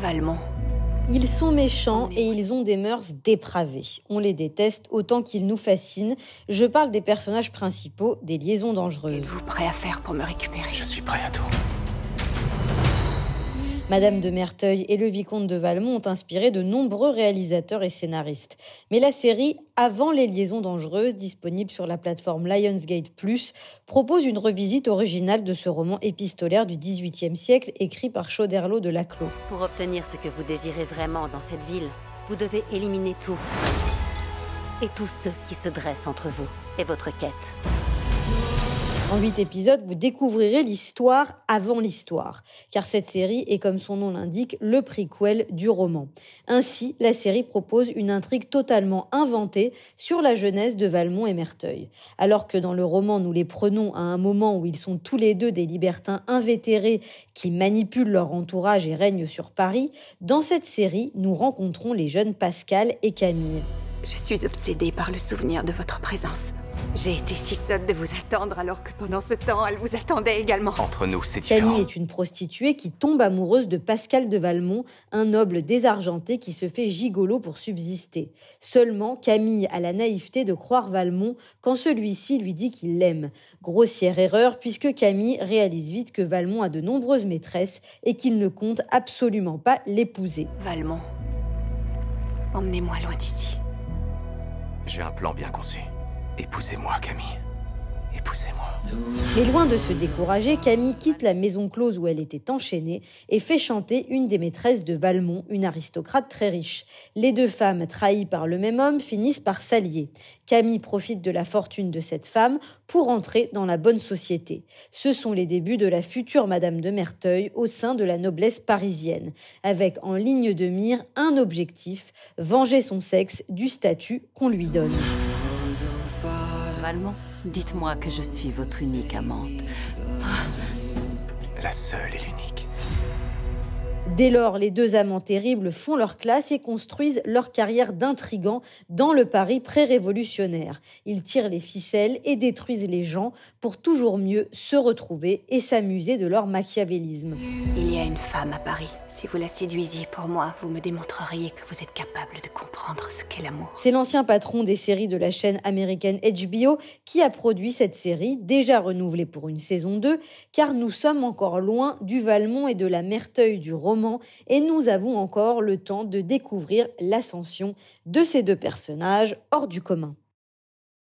Valmont. Ils sont méchants et ils ont des mœurs dépravées. On les déteste autant qu'ils nous fascinent. Je parle des personnages principaux des liaisons dangereuses. Êtes-vous prêt à faire pour me récupérer? Je suis prêt à tout. Madame de Merteuil et le vicomte de Valmont ont inspiré de nombreux réalisateurs et scénaristes. Mais la série Avant les liaisons dangereuses, disponible sur la plateforme Lionsgate propose une revisite originale de ce roman épistolaire du XVIIIe siècle écrit par Chauderlot de Laclos. Pour obtenir ce que vous désirez vraiment dans cette ville, vous devez éliminer tout. Et tous ceux qui se dressent entre vous et votre quête. En huit épisodes, vous découvrirez l'histoire avant l'histoire, car cette série est, comme son nom l'indique, le prequel du roman. Ainsi, la série propose une intrigue totalement inventée sur la jeunesse de Valmont et Merteuil. Alors que dans le roman, nous les prenons à un moment où ils sont tous les deux des libertins invétérés qui manipulent leur entourage et règnent sur Paris, dans cette série, nous rencontrons les jeunes Pascal et Camille. Je suis obsédée par le souvenir de votre présence. J'ai été si sotte de vous attendre alors que pendant ce temps, elle vous attendait également. Entre nous, c'est différent. Camille est une prostituée qui tombe amoureuse de Pascal de Valmont, un noble désargenté qui se fait gigolo pour subsister. Seulement, Camille a la naïveté de croire Valmont quand celui-ci lui dit qu'il l'aime. Grossière erreur puisque Camille réalise vite que Valmont a de nombreuses maîtresses et qu'il ne compte absolument pas l'épouser. Valmont, emmenez-moi loin d'ici. J'ai un plan bien conçu. Épousez-moi, Camille. Épousez-moi. Mais loin de se décourager, Camille quitte la maison close où elle était enchaînée et fait chanter une des maîtresses de Valmont, une aristocrate très riche. Les deux femmes, trahies par le même homme, finissent par s'allier. Camille profite de la fortune de cette femme pour entrer dans la bonne société. Ce sont les débuts de la future Madame de Merteuil au sein de la noblesse parisienne, avec en ligne de mire un objectif, venger son sexe du statut qu'on lui donne. Dites-moi que je suis votre unique amante. La seule et l'unique. Dès lors, les deux amants terribles font leur classe et construisent leur carrière d'intrigants dans le Paris pré-révolutionnaire. Ils tirent les ficelles et détruisent les gens pour toujours mieux se retrouver et s'amuser de leur machiavélisme. Il y a une femme à Paris. Si vous la séduisiez pour moi, vous me démontreriez que vous êtes capable de comprendre ce qu'est l'amour. C'est l'ancien patron des séries de la chaîne américaine HBO qui a produit cette série, déjà renouvelée pour une saison 2, car nous sommes encore loin du Valmont et de la Merteuil du roman, et nous avons encore le temps de découvrir l'ascension de ces deux personnages hors du commun.